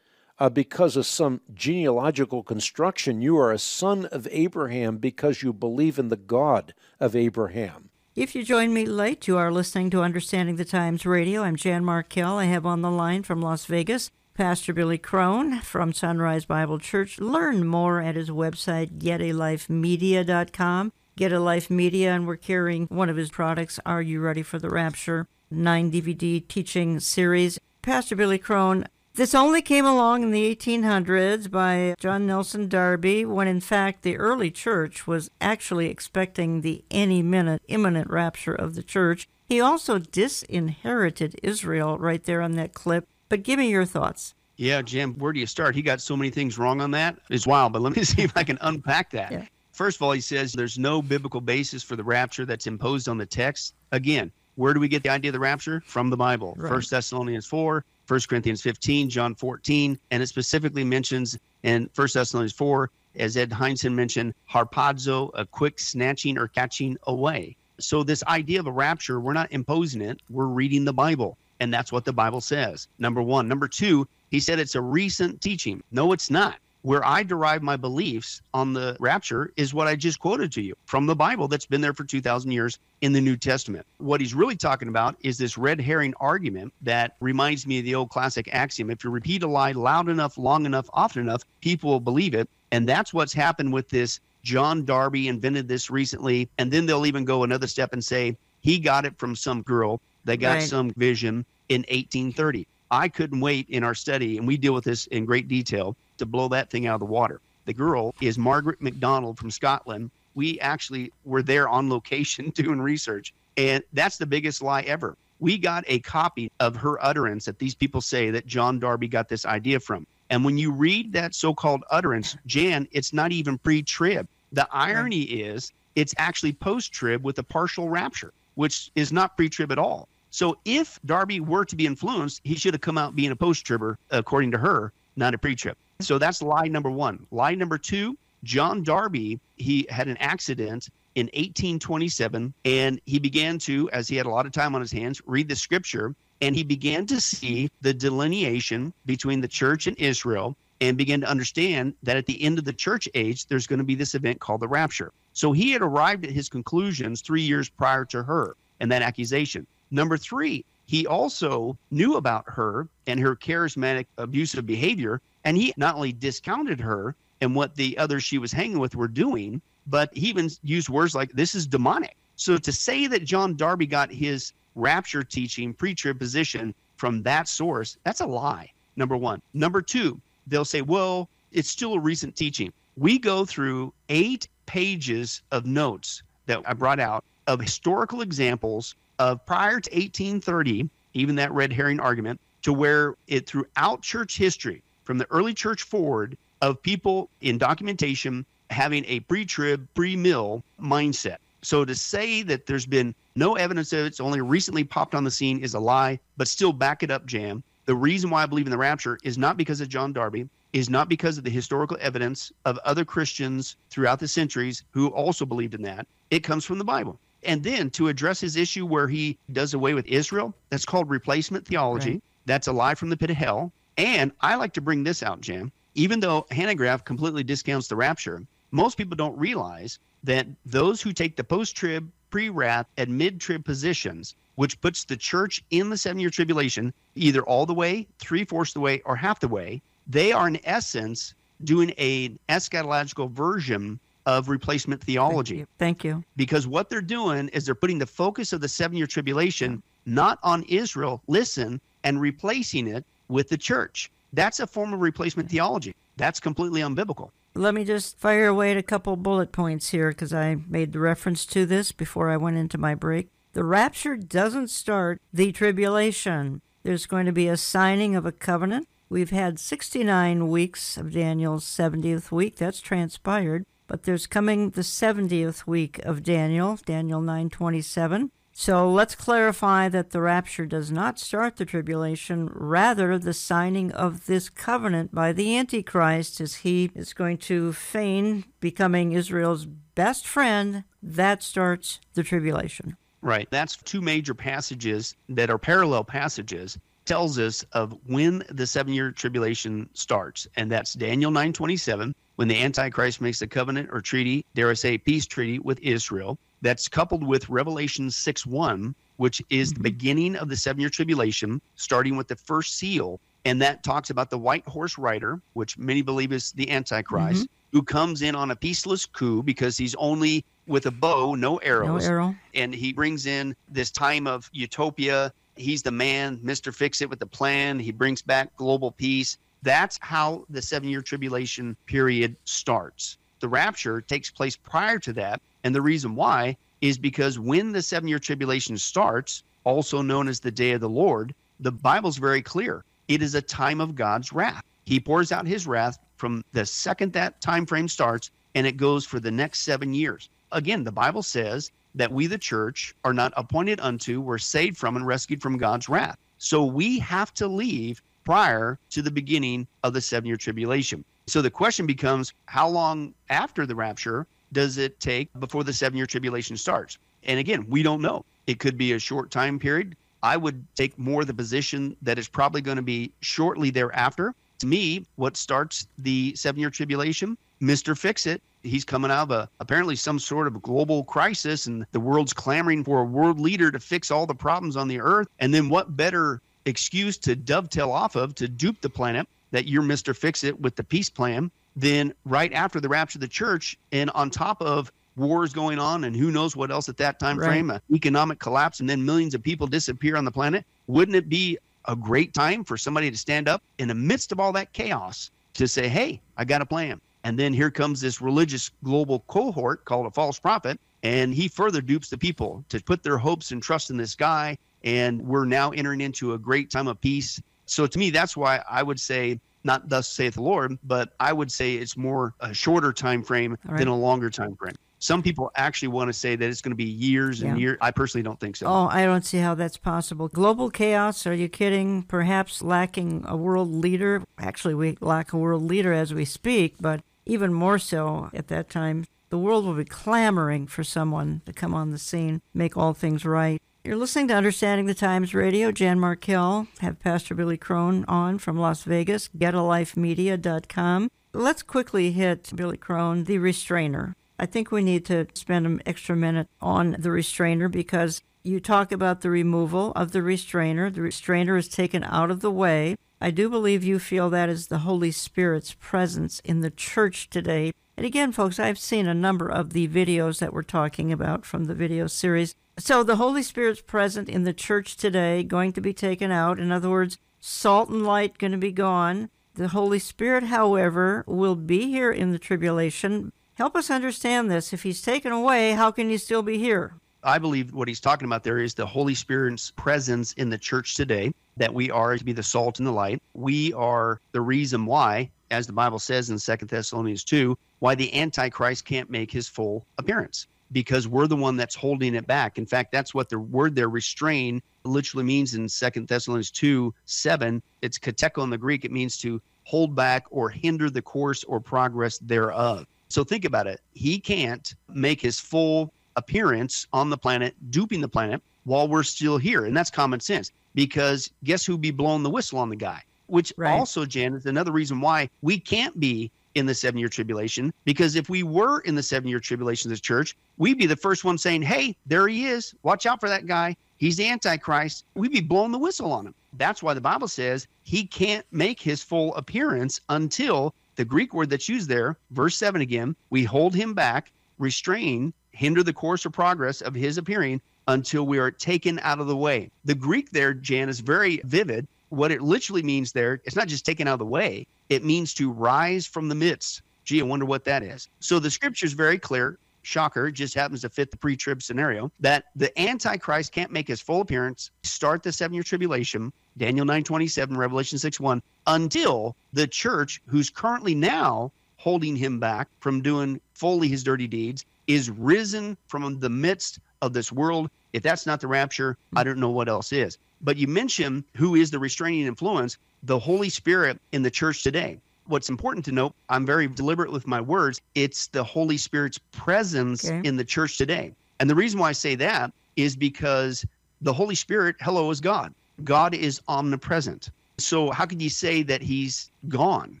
uh, because of some genealogical construction. You are a son of Abraham because you believe in the God of Abraham. If you join me late, you are listening to Understanding the Times Radio. I'm Jan Markell. I have on the line from Las Vegas Pastor Billy Crone from Sunrise Bible Church. Learn more at his website, getalifemedia.com. Get a Life Media, and we're carrying one of his products, Are You Ready for the Rapture? Nine DVD teaching series. Pastor Billy Crone, this only came along in the 1800s by John Nelson Darby, when in fact the early church was actually expecting the any minute imminent rapture of the church. He also disinherited Israel right there on that clip. But give me your thoughts. Yeah, Jim, where do you start? He got so many things wrong on that. It's wild, but let me see if I can unpack that. Yeah. First of all, he says there's no biblical basis for the rapture that's imposed on the text. Again, where do we get the idea of the rapture? From the Bible. First right. Thessalonians 4, 1 Corinthians 15, John 14, and it specifically mentions in 1 Thessalonians 4, as Ed Hindson mentioned, harpazo, a quick snatching or catching away. So, this idea of a rapture, we're not imposing it, we're reading the Bible. And that's what the Bible says. Number one. Number two, he said it's a recent teaching. No, it's not where I derive my beliefs on the rapture is what I just quoted to you from the Bible that's been there for 2,000 years in the New Testament. What he's really talking about is this red herring argument that reminds me of the old classic axiom if you repeat a lie loud enough, long enough, often enough, people will believe it. And that's what's happened with this. John Darby invented this recently. And then they'll even go another step and say he got it from some girl. They got right. some vision in 1830. I couldn't wait in our study, and we deal with this in great detail, to blow that thing out of the water. The girl is Margaret MacDonald from Scotland. We actually were there on location doing research. And that's the biggest lie ever. we got a copy of her utterance that these people say that John Darby got this idea from. And when you read that so called utterance, Jan, it's not even pre trib. The irony is it's actually post trib with a partial rapture, which is not pre trib at all. So if Darby were to be influenced, he should have come out being a post tribber, according to her, not a pre trib. So that's lie number one. Lie number two John Darby, he had an accident in 1827 and he began to, as he had a lot of time on his hands, read the scripture and he began to see the delineation between the church and Israel and began to understand that at the end of the church age, there's going to be this event called the rapture. So he had arrived at his conclusions three years prior to her and that accusation. Number three, he also knew about her and her charismatic abusive behavior. And he not only discounted her and what the others she was hanging with were doing, but he even used words like, this is demonic. So to say that John Darby got his rapture teaching, pre position from that source, that's a lie, number one. Number two, they'll say, well, it's still a recent teaching. We go through eight pages of notes that I brought out of historical examples of prior to 1830, even that red herring argument, to where it throughout church history, from the early church forward, of people in documentation having a pre trib, pre mill mindset. So to say that there's been no evidence of it's only recently popped on the scene is a lie, but still back it up, Jan. The reason why I believe in the rapture is not because of John Darby, is not because of the historical evidence of other Christians throughout the centuries who also believed in that. It comes from the Bible. And then to address his issue where he does away with Israel, that's called replacement theology. Right. That's a lie from the pit of hell. And I like to bring this out, Jan. Even though Hanegraaff completely discounts the rapture, most people don't realize that those who take the post trib, pre wrath, and mid trib positions, which puts the church in the seven year tribulation, either all the way, three fourths the way, or half the way, they are in essence doing an eschatological version of replacement theology. Thank you. Thank you. Because what they're doing is they're putting the focus of the seven year tribulation not on Israel, listen, and replacing it with the church. That's a form of replacement theology. That's completely unbiblical. Let me just fire away at a couple bullet points here because I made the reference to this before I went into my break. The rapture doesn't start the tribulation. There's going to be a signing of a covenant. We've had 69 weeks of Daniel's 70th week. That's transpired. But there's coming the 70th week of Daniel, Daniel 927. So let's clarify that the rapture does not start the tribulation, rather, the signing of this covenant by the Antichrist as he is going to feign becoming Israel's best friend. That starts the tribulation. Right. That's two major passages that are parallel passages tells us of when the seven year tribulation starts. And that's Daniel 927, when the Antichrist makes a covenant or treaty, dare I say, peace treaty with Israel that's coupled with Revelation 6 1, which is the mm-hmm. beginning of the seven year tribulation, starting with the first seal. And that talks about the white horse rider, which many believe is the Antichrist, mm-hmm. who comes in on a peaceless coup because he's only with a bow, no arrows. No arrow. And he brings in this time of utopia. He's the man, Mr. Fix It with the plan. He brings back global peace. That's how the seven year tribulation period starts. The rapture takes place prior to that and the reason why is because when the seven year tribulation starts, also known as the day of the Lord, the Bible's very clear. It is a time of God's wrath. He pours out his wrath from the second that time frame starts, and it goes for the next seven years. Again, the Bible says that we, the church, are not appointed unto, we're saved from and rescued from God's wrath. So we have to leave prior to the beginning of the seven year tribulation. So the question becomes how long after the rapture does it take before the seven year tribulation starts? And again, we don't know. It could be a short time period. I would take more the position that it's probably going to be shortly thereafter. To me, what starts the seven year tribulation? Mr. Fix It. He's coming out of a, apparently some sort of global crisis, and the world's clamoring for a world leader to fix all the problems on the earth. And then, what better excuse to dovetail off of to dupe the planet that you're Mr. Fix It with the peace plan then right after the rapture of the church, and on top of wars going on and who knows what else at that time right. frame, economic collapse, and then millions of people disappear on the planet, wouldn't it be a great time for somebody to stand up in the midst of all that chaos to say, hey, I got a plan? And then here comes this religious global cohort called a false prophet, and he further dupes the people to put their hopes and trust in this guy and we're now entering into a great time of peace. So to me, that's why I would say not thus saith the Lord, but I would say it's more a shorter time frame right. than a longer time frame. Some people actually want to say that it's going to be years and Yeah. years. I personally don't think so. Oh, I don't see how that's possible. Global chaos, are you kidding? Perhaps lacking a world leader. Actually, we lack a world leader as we speak, but even more so at that time. The world will be clamoring for someone to come on the scene, make all things right. You're listening to Understanding the Times Radio. Jan Markell, have Pastor Billy Crone on from Las Vegas, getalifemedia.com. Let's quickly hit Billy Crone, the restrainer. I think we need to spend an extra minute on the restrainer because you talk about the removal of the restrainer. The restrainer is taken out of the way. I do believe you feel that is the Holy Spirit's presence in the church today. And again, folks, I've seen a number of the videos that we're talking about from the video series. So the Holy Spirit's present in the church today, going to be taken out. In other words, salt and light going to be gone. The Holy Spirit, however, will be here in the tribulation. Help us understand this. If he's taken away, how can he still be here? I believe what he's talking about there is the Holy Spirit's presence in the church today, that we are to be the salt and the light. We are the reason why, as the Bible says in Second Thessalonians 2, why the Antichrist can't make his full appearance. Because we're the one that's holding it back. In fact, that's what the word there, restrain, literally means in Second Thessalonians 2 7. It's kateko in the Greek. It means to hold back or hinder the course or progress thereof. So think about it. He can't make his full appearance on the planet, duping the planet while we're still here. And that's common sense because guess who'd be blowing the whistle on the guy? Which Right. also, Jan, is another reason why we can't be in the seven year tribulation. Because if we were in the seven year tribulation as a church, we'd be the first one saying, Hey, there he is. Watch out for that guy. He's the Antichrist. We'd be blowing the whistle on him. That's why the Bible says he can't make his full appearance until the Greek word that's used there, verse 7 again, we hold him back, restrain, hinder the course or progress of his appearing until we are taken out of the way. The Greek there, Jan, is very vivid. What it literally means there, it's not just taken out of the way, it means to rise from the midst. Gee, I wonder what that is. So the scripture is very clear. Shocker, just happens to fit the pre trib scenario that the Antichrist can't make his full appearance, start the seven year tribulation, Daniel 9 27, Revelation 6 1, until the church, who's currently now holding him back from doing fully his dirty deeds, is risen from the midst of this world. If that's not the rapture, I don't know what else is. But you mentioned who is the restraining influence, the Holy Spirit in the church today. What's important to note, I'm very deliberate with my words, it's the Holy Spirit's presence Okay. in the church today. And the reason why I say that is because the Holy Spirit, hello, is God. God is omnipresent. So how could you say that he's gone?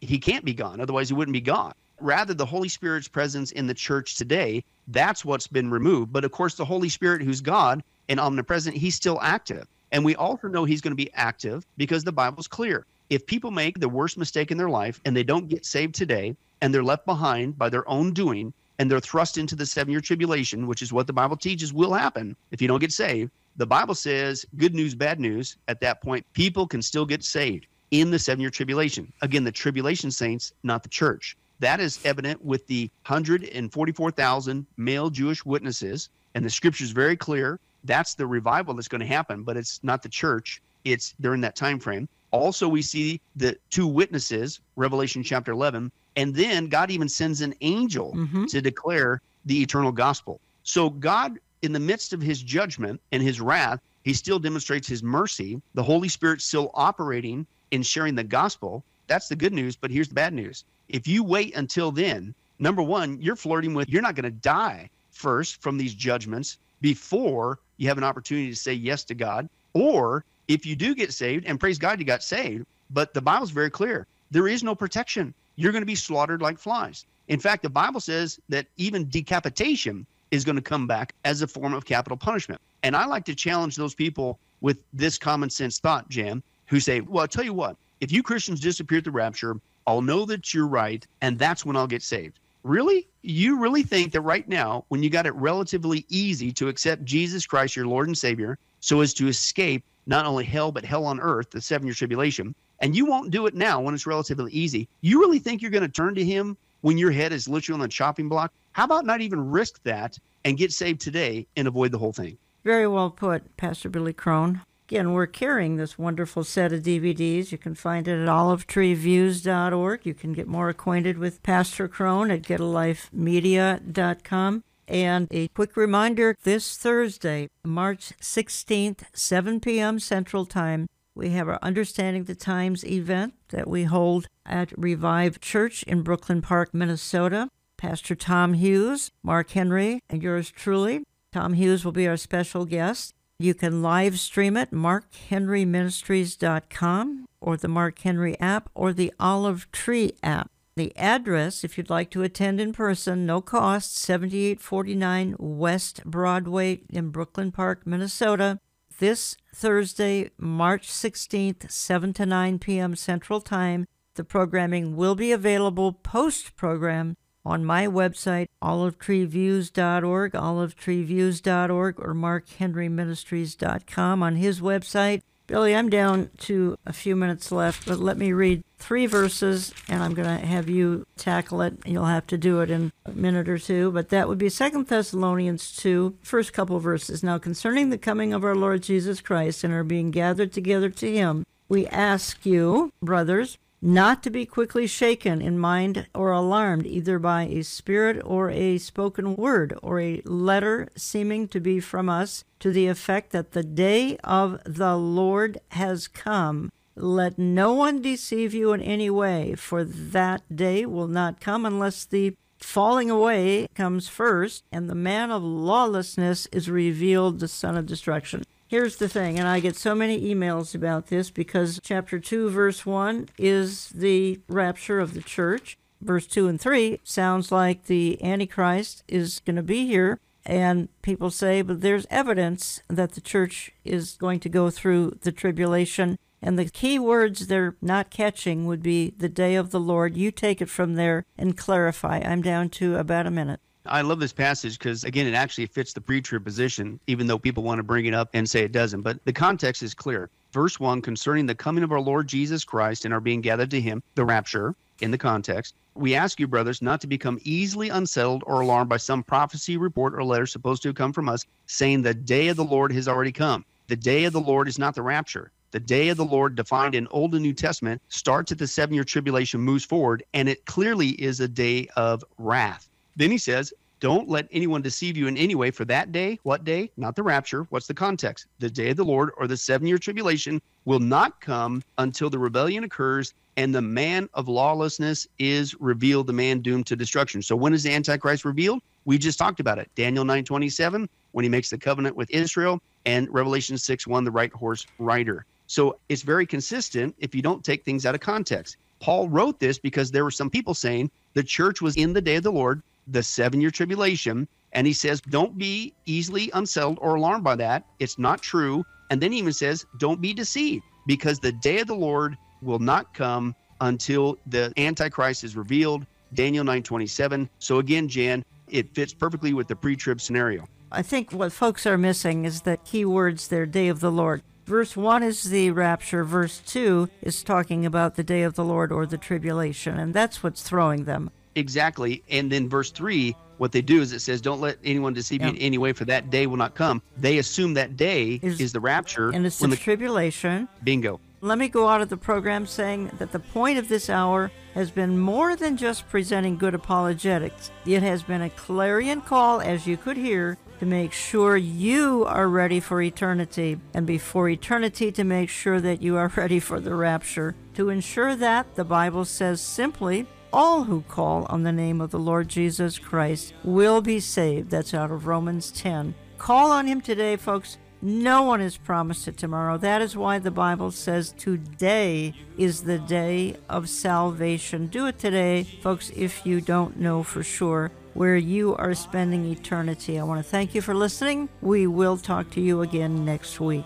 He can't be gone, otherwise he wouldn't be God. Rather, the Holy Spirit's presence in the church today, that's what's been removed. But of course, the Holy Spirit, who's God and omnipresent, he's still active. And we also know he's going to be active because the Bible's clear. If people make the worst mistake in their life and they don't get saved today and they're left behind by their own doing and they're thrust into the seven year tribulation, which is what the Bible teaches will happen if you don't get saved, the Bible says good news, bad news. At that point, people can still get saved in the seven year tribulation. Again, the tribulation saints, not the church. That is evident with the 144,000 male Jewish witnesses. And the scripture is very clear. That's the revival that's going to happen, but it's not the church. It's during that time frame. Also, we see the two witnesses, Revelation chapter 11, and then God even sends an angel Mhm. to declare the eternal gospel. So, God, in the midst of his judgment and his wrath, he still demonstrates his mercy. The Holy Spirit still operating in sharing the gospel. That's the good news, but here's the bad news. If you wait until then, number one, you're flirting with you're not going to die first from these judgments before you have an opportunity to say yes to God. Or if you do get saved, and praise God you got saved, but the Bible's very clear there is no protection. You're going to be slaughtered like flies. In fact, the Bible says that even decapitation is going to come back as a form of capital punishment. And I like to challenge those people with this common sense thought, Jan, who say, Well, I'll tell you what, if you Christians disappear at the rapture, I'll know that you're right, and that's when I'll get saved. Really? You really think that right now, when you got it relatively easy to accept Jesus Christ, your Lord and Savior, so as to escape not only hell, but hell on earth, the seven year tribulation, and you won't do it now when it's relatively easy, you really think you're going to turn to Him when your head is literally on the chopping block? How about not even risk that and get saved today and avoid the whole thing? Very well put, Pastor Billy Crone. Again, we're carrying this wonderful set of DVDs. You can find it at olivetreeviews.org. You can get more acquainted with Pastor Crone at getalifemedia.com. And a quick reminder this Thursday, March 16th, 7 p.m. Central Time, we have our Understanding the Times event that we hold at Revive Church in Brooklyn Park, Minnesota. Pastor Tom Hughes, Mark Henry, and yours truly. Tom Hughes will be our special guest. You can live stream it, markhenryministries.com, or the Mark Henry app, or the Olive Tree app. The address, if you'd like to attend in person, no cost, 7849 West Broadway in Brooklyn Park, Minnesota. This Thursday, March 16th, 7 to 9 p.m. Central Time. The programming will be available post program on my website, olivetreeviews.org, olivetreeviews.org, or markhenryministries.com on his website. Billy, I'm down to a few minutes left, but let me read three verses and I'm going to have you tackle it. You'll have to do it in a minute or two, but that would be Second Thessalonians 2, first couple verses. Now, concerning the coming of our Lord Jesus Christ and our being gathered together to him, we ask you, brothers, not to be quickly shaken in mind or alarmed either by a spirit or a spoken word or a letter seeming to be from us to the effect that the day of the Lord has come. Let no one deceive you in any way, for that day will not come unless the falling away comes first, and the man of lawlessness is revealed, the son of destruction. Here's the thing, and I get so many emails about this because chapter 2, verse 1 is the rapture of the church. Verse 2 and 3 sounds like the Antichrist is going to be here. And people say, but there's evidence that the church is going to go through the tribulation. And the key words they're not catching would be the day of the Lord. You take it from there and clarify. I'm down to about a minute. I love this passage because, again, it actually fits the pre trib position, even though people want to bring it up and say it doesn't. But the context is clear. Verse 1 concerning the coming of our Lord Jesus Christ and our being gathered to him, the rapture, in the context. We ask you, brothers, not to become easily unsettled or alarmed by some prophecy, report, or letter supposed to come from us, saying the day of the Lord has already come. The day of the Lord is not the rapture. The day of the Lord, defined in Old and New Testament, starts at the seven year tribulation, moves forward, and it clearly is a day of wrath. Then he says, don't let anyone deceive you in any way for that day. What day? Not the rapture. What's the context? The day of the Lord or the seven year tribulation will not come until the rebellion occurs and the man of lawlessness is revealed, the man doomed to destruction. So when is the Antichrist revealed? We just talked about it. Daniel 9 27, when he makes the covenant with Israel, and Revelation 6 1, the white horse rider. So it's very consistent if you don't take things out of context. Paul wrote this because there were some people saying the church was in the day of the Lord the seven year tribulation. And he says, don't be easily unsettled or alarmed by that. It's not true. And then he even says, don't be deceived because the day of the Lord will not come until the Antichrist is revealed. Daniel 9:27. So again, Jan, it fits perfectly with the pre-trib scenario. I think what folks are missing is the key words there, day of the Lord. Verse 1 is the rapture, verse 2 is talking about the day of the Lord or the tribulation, and that's what's throwing them. Exactly. And then verse 3, what they do is it says, Don't let anyone deceive you in any way, for that day will not come. They assume that day is, is the rapture. And it's the, the tribulation. Bingo. Let me go out of the program saying that the point of this hour has been more than just presenting good apologetics. It has been a clarion call, as you could hear, to make sure you are ready for eternity, and before eternity, to make sure that you are ready for the rapture. To ensure that, the Bible says simply, all who call on the name of the Lord Jesus Christ will be saved. That's out of Romans 10. Call on him today, folks. No one is promised it tomorrow. That is why the Bible says today is the day of salvation. Do it today, folks, if you don't know for sure where you are spending eternity. I want to thank you for listening. We will talk to you again next week.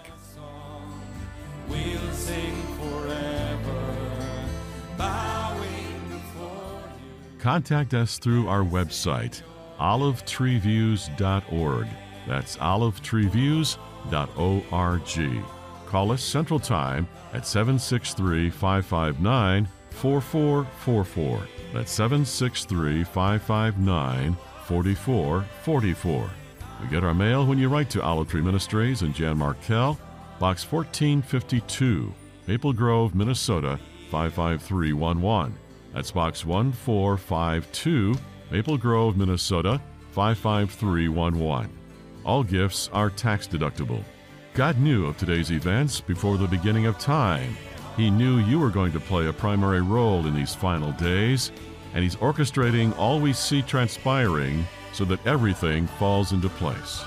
We'll Contact us through our website, olivetreeviews.org. That's olivetreeviews.org. Call us Central Time at 763 559 4444. That's 763 559 4444. We get our mail when you write to Olive Tree Ministries and Jan Markell, Box 1452, Maple Grove, Minnesota 55311. That's Box 1452, Maple Grove, Minnesota 55311. All gifts are tax deductible. God knew of today's events before the beginning of time. He knew you were going to play a primary role in these final days, and He's orchestrating all we see transpiring so that everything falls into place.